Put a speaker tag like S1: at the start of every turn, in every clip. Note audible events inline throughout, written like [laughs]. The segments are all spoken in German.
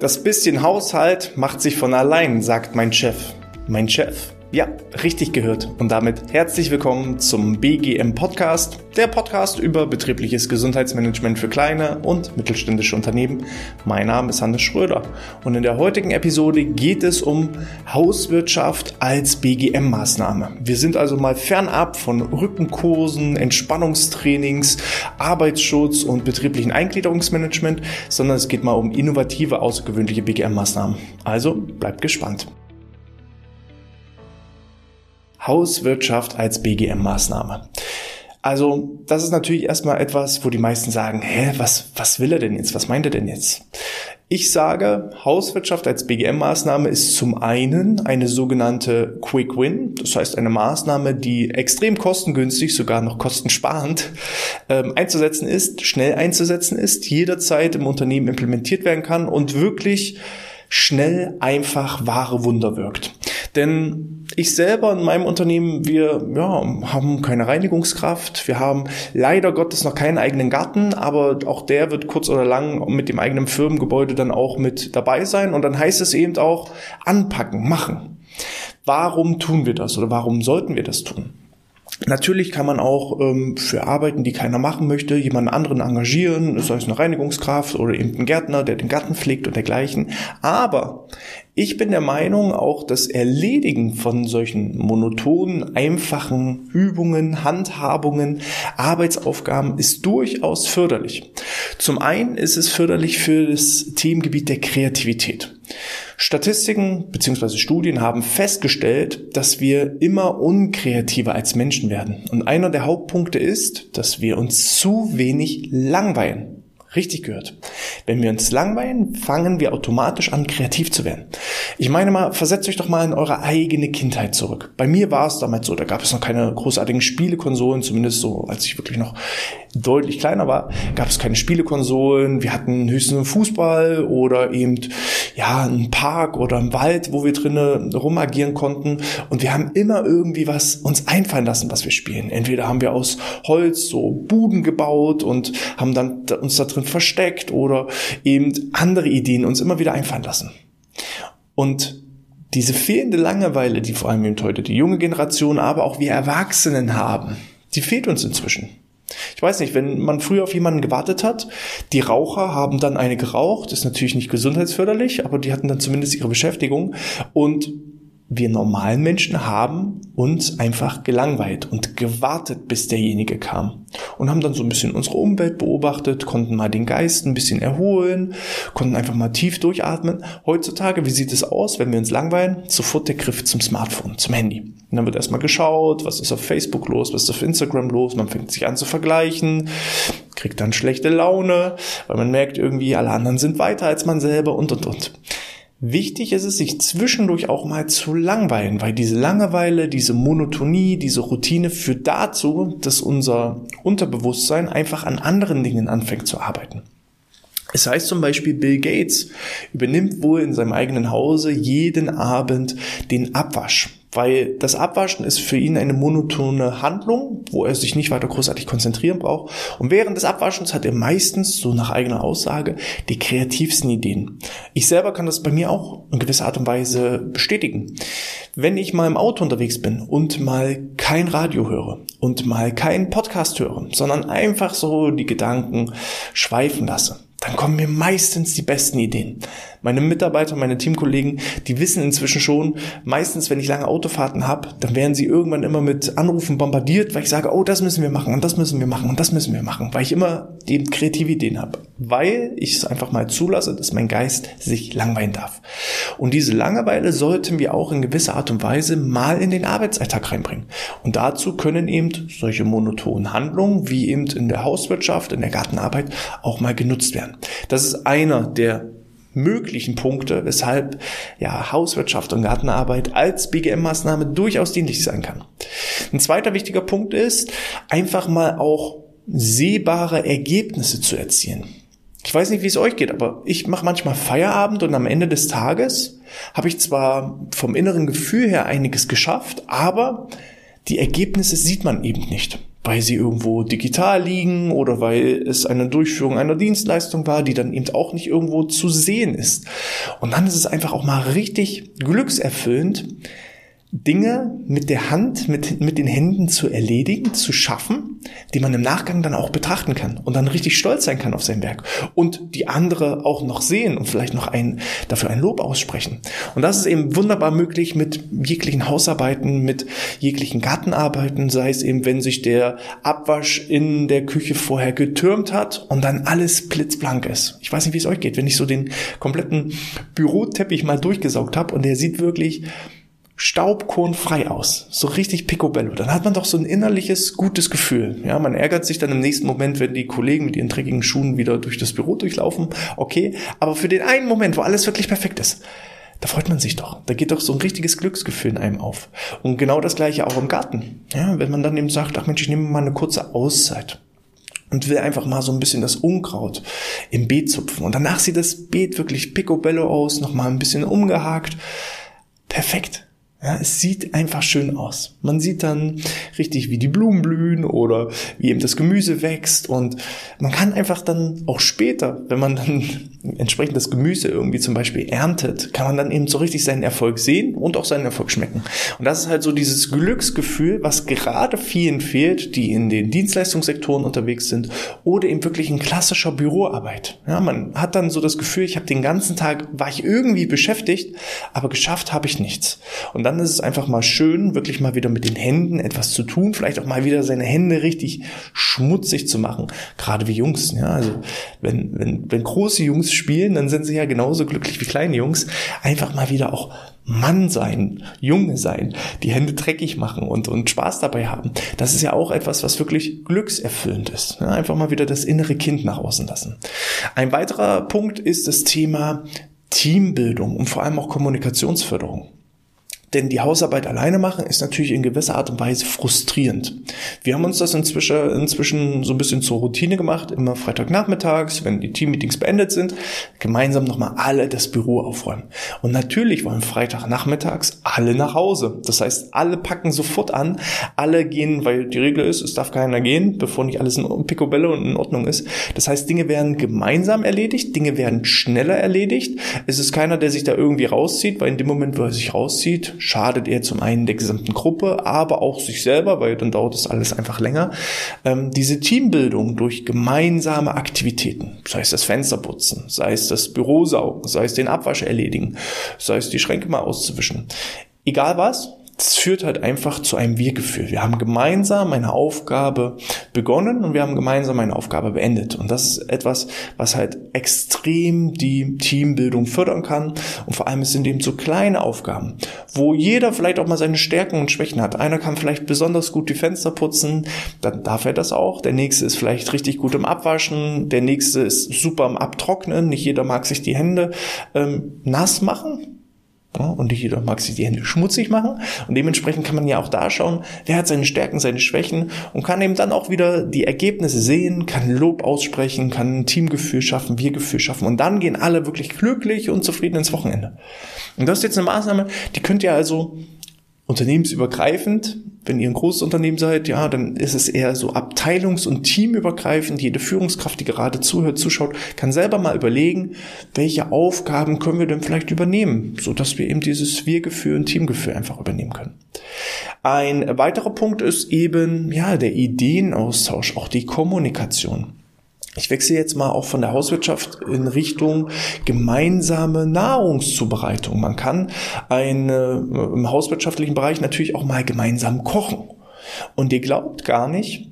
S1: Das bisschen Haushalt macht sich von allein, sagt mein Chef. Mein Chef? Ja, richtig gehört. Und damit herzlich willkommen zum BGM Podcast, der Podcast über betriebliches Gesundheitsmanagement für kleine und mittelständische Unternehmen. Mein Name ist Hannes Schröder und in der heutigen Episode geht es um Hauswirtschaft als BGM-Maßnahme. Wir sind also mal fernab von Rückenkursen, Entspannungstrainings, Arbeitsschutz und betrieblichen Eingliederungsmanagement, sondern es geht mal um innovative, außergewöhnliche BGM-Maßnahmen. Also bleibt gespannt. Hauswirtschaft als BGM-Maßnahme. Also, das ist natürlich erstmal etwas, wo die meisten sagen, hä, was, was will er denn jetzt? Was meint er denn jetzt? Ich sage, Hauswirtschaft als BGM-Maßnahme ist zum einen eine sogenannte Quick Win, das heißt eine Maßnahme, die extrem kostengünstig, sogar noch kostensparend ähm, einzusetzen ist, schnell einzusetzen ist, jederzeit im Unternehmen implementiert werden kann und wirklich schnell, einfach, wahre Wunder wirkt. Denn ich selber in meinem Unternehmen, wir ja, haben keine Reinigungskraft. Wir haben leider Gottes noch keinen eigenen Garten, aber auch der wird kurz oder lang mit dem eigenen Firmengebäude dann auch mit dabei sein. Und dann heißt es eben auch anpacken, machen. Warum tun wir das oder warum sollten wir das tun? Natürlich kann man auch ähm, für Arbeiten, die keiner machen möchte, jemanden anderen engagieren, sei es eine Reinigungskraft oder eben ein Gärtner, der den Garten pflegt und dergleichen. Aber ich bin der Meinung, auch das Erledigen von solchen monotonen, einfachen Übungen, Handhabungen, Arbeitsaufgaben ist durchaus förderlich. Zum einen ist es förderlich für das Themengebiet der Kreativität. Statistiken bzw. Studien haben festgestellt, dass wir immer unkreativer als Menschen werden. Und einer der Hauptpunkte ist, dass wir uns zu wenig langweilen. Richtig gehört. Wenn wir uns langweilen, fangen wir automatisch an, kreativ zu werden. Ich meine mal, versetzt euch doch mal in eure eigene Kindheit zurück. Bei mir war es damals so, da gab es noch keine großartigen Spielekonsolen, zumindest so, als ich wirklich noch deutlich kleiner war, gab es keine Spielekonsolen. Wir hatten höchstens einen Fußball oder eben, ja, einen Park oder einen Wald, wo wir drinnen rumagieren konnten. Und wir haben immer irgendwie was uns einfallen lassen, was wir spielen. Entweder haben wir aus Holz so Buden gebaut und haben dann uns da drin drin versteckt oder eben andere Ideen uns immer wieder einfallen lassen. Und diese fehlende Langeweile, die vor allem eben heute die junge Generation, aber auch wir Erwachsenen haben, die fehlt uns inzwischen. Ich weiß nicht, wenn man früher auf jemanden gewartet hat, die Raucher haben dann eine geraucht, ist natürlich nicht gesundheitsförderlich, aber die hatten dann zumindest ihre Beschäftigung und wir normalen Menschen haben uns einfach gelangweilt und gewartet, bis derjenige kam. Und haben dann so ein bisschen unsere Umwelt beobachtet, konnten mal den Geist ein bisschen erholen, konnten einfach mal tief durchatmen. Heutzutage, wie sieht es aus, wenn wir uns langweilen? Sofort der Griff zum Smartphone, zum Handy. Und dann wird erstmal geschaut, was ist auf Facebook los, was ist auf Instagram los, man fängt sich an zu vergleichen, kriegt dann schlechte Laune, weil man merkt irgendwie, alle anderen sind weiter als man selber und, und, und. Wichtig ist es, sich zwischendurch auch mal zu langweilen, weil diese Langeweile, diese Monotonie, diese Routine führt dazu, dass unser Unterbewusstsein einfach an anderen Dingen anfängt zu arbeiten. Es heißt zum Beispiel, Bill Gates übernimmt wohl in seinem eigenen Hause jeden Abend den Abwasch. Weil das Abwaschen ist für ihn eine monotone Handlung, wo er sich nicht weiter großartig konzentrieren braucht. Und während des Abwaschens hat er meistens, so nach eigener Aussage, die kreativsten Ideen. Ich selber kann das bei mir auch in gewisser Art und Weise bestätigen. Wenn ich mal im Auto unterwegs bin und mal kein Radio höre und mal keinen Podcast höre, sondern einfach so die Gedanken schweifen lasse, dann kommen mir meistens die besten Ideen. Meine Mitarbeiter, meine Teamkollegen, die wissen inzwischen schon, meistens, wenn ich lange Autofahrten habe, dann werden sie irgendwann immer mit Anrufen bombardiert, weil ich sage, oh, das müssen wir machen und das müssen wir machen und das müssen wir machen, weil ich immer die kreative Ideen habe, weil ich es einfach mal zulasse, dass mein Geist sich langweilen darf. Und diese Langeweile sollten wir auch in gewisser Art und Weise mal in den Arbeitsalltag reinbringen. Und dazu können eben solche monotonen Handlungen, wie eben in der Hauswirtschaft, in der Gartenarbeit, auch mal genutzt werden. Das ist einer der möglichen Punkte, weshalb ja Hauswirtschaft und Gartenarbeit als BGM-Maßnahme durchaus dienlich sein kann. Ein zweiter wichtiger Punkt ist, einfach mal auch sehbare Ergebnisse zu erzielen. Ich weiß nicht, wie es euch geht, aber ich mache manchmal Feierabend und am Ende des Tages habe ich zwar vom inneren Gefühl her einiges geschafft, aber die Ergebnisse sieht man eben nicht. Weil sie irgendwo digital liegen oder weil es eine Durchführung einer Dienstleistung war, die dann eben auch nicht irgendwo zu sehen ist. Und dann ist es einfach auch mal richtig glückserfüllend, Dinge mit der Hand, mit, mit den Händen zu erledigen, zu schaffen, die man im Nachgang dann auch betrachten kann und dann richtig stolz sein kann auf sein Werk und die andere auch noch sehen und vielleicht noch ein, dafür ein Lob aussprechen. Und das ist eben wunderbar möglich mit jeglichen Hausarbeiten, mit jeglichen Gartenarbeiten, sei es eben, wenn sich der Abwasch in der Küche vorher getürmt hat und dann alles blitzblank ist. Ich weiß nicht, wie es euch geht, wenn ich so den kompletten Büroteppich mal durchgesaugt habe und der sieht wirklich staubkornfrei aus. So richtig picobello. Dann hat man doch so ein innerliches, gutes Gefühl. Ja, man ärgert sich dann im nächsten Moment, wenn die Kollegen mit ihren dreckigen Schuhen wieder durch das Büro durchlaufen. Okay. Aber für den einen Moment, wo alles wirklich perfekt ist, da freut man sich doch. Da geht doch so ein richtiges Glücksgefühl in einem auf. Und genau das gleiche auch im Garten. Ja, wenn man dann eben sagt, ach Mensch, ich nehme mal eine kurze Auszeit und will einfach mal so ein bisschen das Unkraut im Beet zupfen. Und danach sieht das Beet wirklich picobello aus, nochmal ein bisschen umgehakt. Perfekt. Ja, es sieht einfach schön aus. Man sieht dann richtig, wie die Blumen blühen oder wie eben das Gemüse wächst und man kann einfach dann auch später, wenn man dann [laughs] entsprechend das Gemüse irgendwie zum Beispiel erntet, kann man dann eben so richtig seinen Erfolg sehen und auch seinen Erfolg schmecken. Und das ist halt so dieses Glücksgefühl, was gerade vielen fehlt, die in den Dienstleistungssektoren unterwegs sind oder eben wirklich in klassischer Büroarbeit. Ja, man hat dann so das Gefühl, ich habe den ganzen Tag, war ich irgendwie beschäftigt, aber geschafft habe ich nichts. Und dann dann ist es einfach mal schön, wirklich mal wieder mit den Händen etwas zu tun, vielleicht auch mal wieder seine Hände richtig schmutzig zu machen. Gerade wie Jungs, ja, also wenn, wenn, wenn große Jungs spielen, dann sind sie ja genauso glücklich wie kleine Jungs. Einfach mal wieder auch Mann sein, Junge sein, die Hände dreckig machen und, und Spaß dabei haben. Das ist ja auch etwas, was wirklich glückserfüllend ist. Ja, einfach mal wieder das innere Kind nach außen lassen. Ein weiterer Punkt ist das Thema Teambildung und vor allem auch Kommunikationsförderung. Denn die Hausarbeit alleine machen ist natürlich in gewisser Art und Weise frustrierend. Wir haben uns das inzwischen, inzwischen so ein bisschen zur Routine gemacht, immer Freitagnachmittags, wenn die Teammeetings beendet sind, gemeinsam nochmal alle das Büro aufräumen. Und natürlich wollen Freitagnachmittags alle nach Hause. Das heißt, alle packen sofort an, alle gehen, weil die Regel ist, es darf keiner gehen, bevor nicht alles in Picobello und in Ordnung ist. Das heißt, Dinge werden gemeinsam erledigt, Dinge werden schneller erledigt. Es ist keiner, der sich da irgendwie rauszieht, weil in dem Moment, wo er sich rauszieht, schadet er zum einen der gesamten Gruppe, aber auch sich selber, weil dann dauert das alles einfach länger. Ähm, diese Teambildung durch gemeinsame Aktivitäten, sei es das Fensterputzen, sei es das Bürosaugen, sei es den Abwasch erledigen, sei es die Schränke mal auszuwischen. Egal was, das führt halt einfach zu einem Wir-Gefühl. Wir haben gemeinsam eine Aufgabe begonnen und wir haben gemeinsam eine Aufgabe beendet. Und das ist etwas, was halt extrem die Teambildung fördern kann. Und vor allem es sind eben so kleine Aufgaben, wo jeder vielleicht auch mal seine Stärken und Schwächen hat. Einer kann vielleicht besonders gut die Fenster putzen, dann darf er das auch. Der nächste ist vielleicht richtig gut im Abwaschen, der nächste ist super im Abtrocknen. Nicht jeder mag sich die Hände ähm, nass machen ja, und nicht jeder mag sich die Hände schmutzig machen. Und dementsprechend kann man ja auch da schauen, wer hat seine Stärken, seine Schwächen und kann eben dann auch wieder die Ergebnisse sehen, kann Lob aussprechen, kann ein Teamgefühl schaffen, Wir-Gefühl schaffen. Und dann gehen alle wirklich glücklich und zufrieden ins Wochenende. Und das ist jetzt eine Maßnahme, die könnt ihr also unternehmensübergreifend. Wenn ihr ein großes Unternehmen seid, ja, dann ist es eher so abteilungs- und teamübergreifend. Jede Führungskraft, die gerade zuhört, zuschaut, kann selber mal überlegen, welche Aufgaben können wir denn vielleicht übernehmen, so dass wir eben dieses Wir-Gefühl und Teamgefühl einfach übernehmen können. Ein weiterer Punkt ist eben, ja, der Ideenaustausch, auch die Kommunikation. Ich wechsle jetzt mal auch von der Hauswirtschaft in Richtung gemeinsame Nahrungszubereitung. Man kann eine, im hauswirtschaftlichen Bereich natürlich auch mal gemeinsam kochen. Und ihr glaubt gar nicht,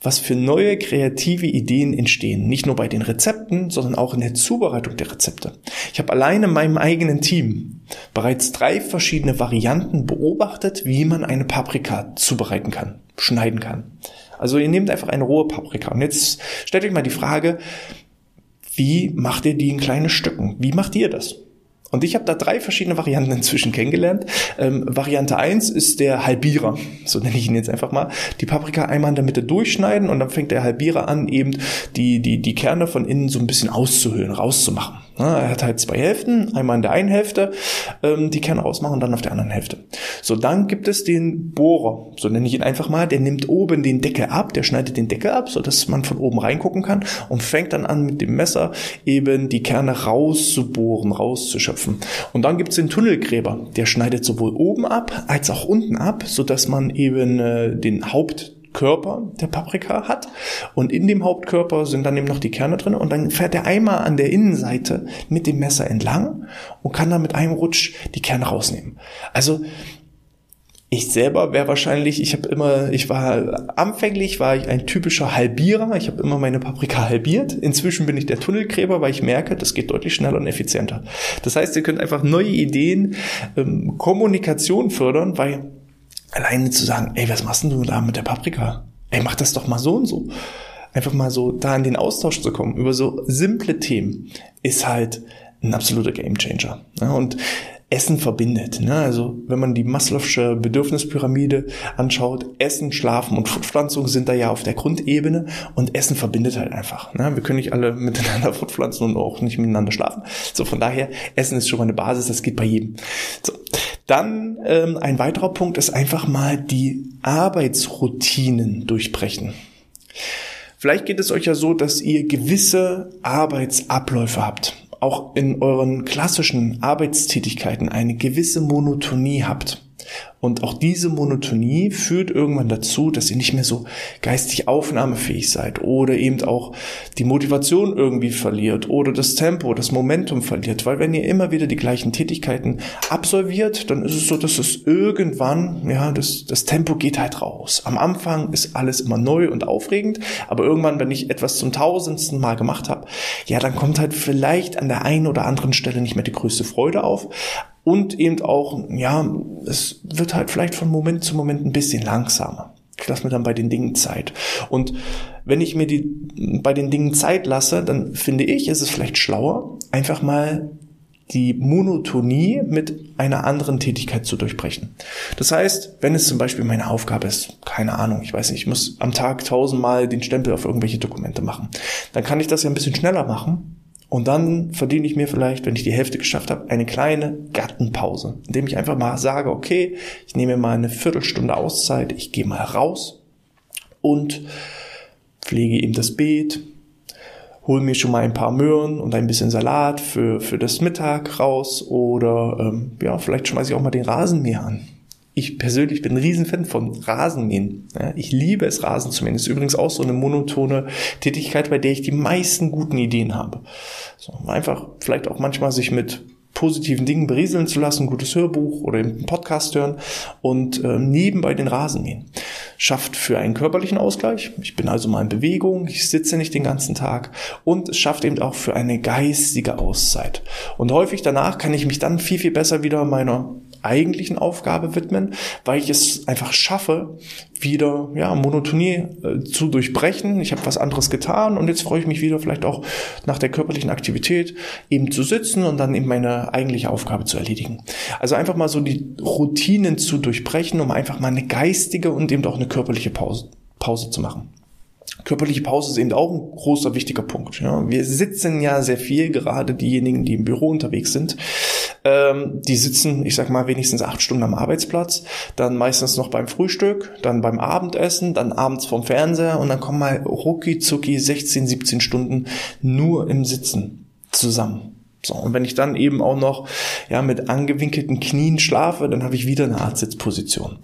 S1: was für neue kreative Ideen entstehen. Nicht nur bei den Rezepten, sondern auch in der Zubereitung der Rezepte. Ich habe alleine in meinem eigenen Team bereits drei verschiedene Varianten beobachtet, wie man eine Paprika zubereiten kann, schneiden kann. Also ihr nehmt einfach eine rohe Paprika und jetzt stellt euch mal die Frage, wie macht ihr die in kleine Stücken? Wie macht ihr das? Und ich habe da drei verschiedene Varianten inzwischen kennengelernt. Ähm, Variante eins ist der Halbierer, so nenne ich ihn jetzt einfach mal. Die Paprika einmal in der Mitte durchschneiden und dann fängt der Halbierer an, eben die, die, die Kerne von innen so ein bisschen auszuhöhlen, rauszumachen. Ja, er hat halt zwei Hälften, einmal in der einen Hälfte ähm, die Kerne rausmachen und dann auf der anderen Hälfte. So, dann gibt es den Bohrer, so nenne ich ihn einfach mal, der nimmt oben den Deckel ab, der schneidet den Deckel ab, so dass man von oben reingucken kann und fängt dann an mit dem Messer eben die Kerne rauszubohren, rauszuschöpfen. Und dann gibt es den Tunnelgräber, der schneidet sowohl oben ab als auch unten ab, so dass man eben äh, den Haupt Körper der Paprika hat. Und in dem Hauptkörper sind dann eben noch die Kerne drin und dann fährt er einmal an der Innenseite mit dem Messer entlang und kann dann mit einem Rutsch die Kerne rausnehmen. Also ich selber wäre wahrscheinlich, ich habe immer, ich war anfänglich war ich ein typischer Halbierer. Ich habe immer meine Paprika halbiert. Inzwischen bin ich der Tunnelgräber, weil ich merke, das geht deutlich schneller und effizienter. Das heißt, ihr könnt einfach neue Ideen, ähm, Kommunikation fördern, weil alleine zu sagen, ey, was machst du da mit der Paprika? Ey, mach das doch mal so und so. Einfach mal so da in den Austausch zu kommen über so simple Themen ist halt ein absoluter Gamechanger. Ja, und Essen verbindet. Ne? Also wenn man die Maslow'sche Bedürfnispyramide anschaut, Essen, Schlafen und Fortpflanzung sind da ja auf der Grundebene und Essen verbindet halt einfach. Ne? Wir können nicht alle [laughs] miteinander fortpflanzen und auch nicht miteinander schlafen. So von daher, Essen ist schon mal eine Basis, das geht bei jedem. So. Dann ähm, ein weiterer Punkt ist einfach mal die Arbeitsroutinen durchbrechen. Vielleicht geht es euch ja so, dass ihr gewisse Arbeitsabläufe habt auch in euren klassischen Arbeitstätigkeiten eine gewisse Monotonie habt. Und auch diese Monotonie führt irgendwann dazu, dass ihr nicht mehr so geistig aufnahmefähig seid oder eben auch die Motivation irgendwie verliert oder das Tempo, das Momentum verliert. Weil wenn ihr immer wieder die gleichen Tätigkeiten absolviert, dann ist es so, dass es irgendwann, ja, das, das Tempo geht halt raus. Am Anfang ist alles immer neu und aufregend, aber irgendwann, wenn ich etwas zum tausendsten Mal gemacht habe, ja, dann kommt halt vielleicht an der einen oder anderen Stelle nicht mehr die größte Freude auf und eben auch, ja, es wird halt vielleicht von Moment zu Moment ein bisschen langsamer. Ich lasse mir dann bei den Dingen Zeit. Und wenn ich mir die bei den Dingen Zeit lasse, dann finde ich, ist es vielleicht schlauer, einfach mal die Monotonie mit einer anderen Tätigkeit zu durchbrechen. Das heißt, wenn es zum Beispiel meine Aufgabe ist, keine Ahnung, ich weiß nicht, ich muss am Tag tausendmal den Stempel auf irgendwelche Dokumente machen, dann kann ich das ja ein bisschen schneller machen und dann verdiene ich mir vielleicht, wenn ich die Hälfte geschafft habe, eine kleine Gartenpause, indem ich einfach mal sage, okay, ich nehme mal eine Viertelstunde Auszeit, ich gehe mal raus und pflege eben das Beet, hole mir schon mal ein paar Möhren und ein bisschen Salat für, für das Mittag raus oder ähm, ja, vielleicht schmeiße ich auch mal den Rasenmäher an ich persönlich bin ein Riesenfan von Rasenmähen. Ich liebe es, Rasen zu mähen. Das ist übrigens auch so eine monotone Tätigkeit, bei der ich die meisten guten Ideen habe. So, einfach vielleicht auch manchmal sich mit positiven Dingen berieseln zu lassen, gutes Hörbuch oder einen Podcast hören und äh, nebenbei den Rasen mähen. Schafft für einen körperlichen Ausgleich. Ich bin also mal in Bewegung, ich sitze nicht den ganzen Tag und es schafft eben auch für eine geistige Auszeit. Und häufig danach kann ich mich dann viel, viel besser wieder meiner eigentlichen Aufgabe widmen, weil ich es einfach schaffe, wieder ja, Monotonie äh, zu durchbrechen. Ich habe was anderes getan und jetzt freue ich mich wieder vielleicht auch nach der körperlichen Aktivität eben zu sitzen und dann eben meine eigentliche Aufgabe zu erledigen. Also einfach mal so die Routinen zu durchbrechen, um einfach mal eine geistige und eben auch eine körperliche Pause, Pause zu machen. Körperliche Pause ist eben auch ein großer, wichtiger Punkt. Ja. Wir sitzen ja sehr viel, gerade diejenigen, die im Büro unterwegs sind. Ähm, die sitzen, ich sag mal, wenigstens acht Stunden am Arbeitsplatz, dann meistens noch beim Frühstück, dann beim Abendessen, dann abends vom Fernseher und dann kommen mal rucki zucki 16, 17 Stunden nur im Sitzen zusammen. So, und wenn ich dann eben auch noch ja, mit angewinkelten Knien schlafe, dann habe ich wieder eine Art Sitzposition.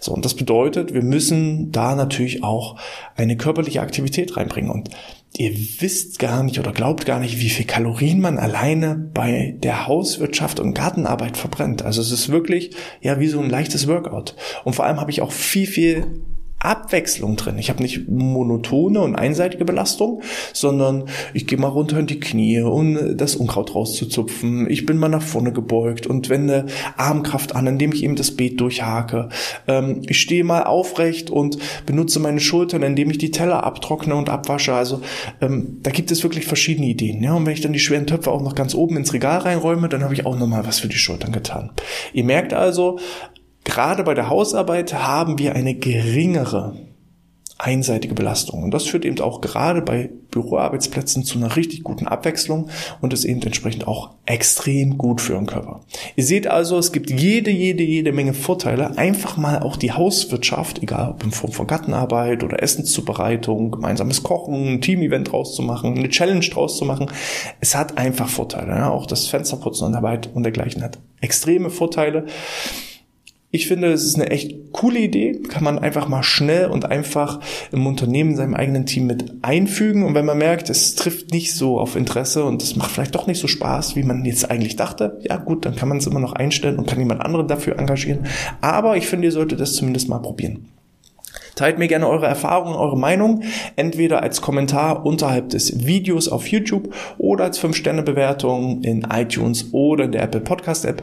S1: So, und das bedeutet, wir müssen da natürlich auch eine körperliche Aktivität reinbringen. Und ihr wisst gar nicht oder glaubt gar nicht, wie viel Kalorien man alleine bei der Hauswirtschaft und Gartenarbeit verbrennt. Also es ist wirklich ja wie so ein leichtes Workout. Und vor allem habe ich auch viel, viel Abwechslung drin. Ich habe nicht monotone und einseitige Belastung, sondern ich gehe mal runter in die Knie, um das Unkraut rauszuzupfen. Ich bin mal nach vorne gebeugt und wende Armkraft an, indem ich eben das Beet durchhake. Ähm, ich stehe mal aufrecht und benutze meine Schultern, indem ich die Teller abtrockne und abwasche. Also ähm, da gibt es wirklich verschiedene Ideen. Ja? Und wenn ich dann die schweren Töpfe auch noch ganz oben ins Regal reinräume, dann habe ich auch nochmal was für die Schultern getan. Ihr merkt also, Gerade bei der Hausarbeit haben wir eine geringere einseitige Belastung. Und das führt eben auch gerade bei Büroarbeitsplätzen zu einer richtig guten Abwechslung und ist eben entsprechend auch extrem gut für den Körper. Ihr seht also, es gibt jede, jede, jede Menge Vorteile. Einfach mal auch die Hauswirtschaft, egal ob in Form von Gartenarbeit oder Essenszubereitung, gemeinsames Kochen, ein Team-Event draus zu machen, eine Challenge draus zu machen. Es hat einfach Vorteile. Ja? Auch das Fensterputzen und Arbeit und dergleichen hat extreme Vorteile. Ich finde, es ist eine echt coole Idee, kann man einfach mal schnell und einfach im Unternehmen, in seinem eigenen Team mit einfügen. Und wenn man merkt, es trifft nicht so auf Interesse und es macht vielleicht doch nicht so Spaß, wie man jetzt eigentlich dachte, ja gut, dann kann man es immer noch einstellen und kann jemand anderen dafür engagieren. Aber ich finde, ihr solltet das zumindest mal probieren. Teilt mir gerne eure Erfahrungen, eure Meinung, entweder als Kommentar unterhalb des Videos auf YouTube oder als 5-Sterne-Bewertung in iTunes oder in der Apple Podcast App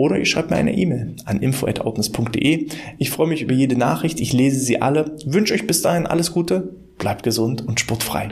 S1: oder ihr schreibt mir eine E-Mail an info.outness.de. Ich freue mich über jede Nachricht, ich lese sie alle, wünsche euch bis dahin alles Gute, bleibt gesund und sportfrei.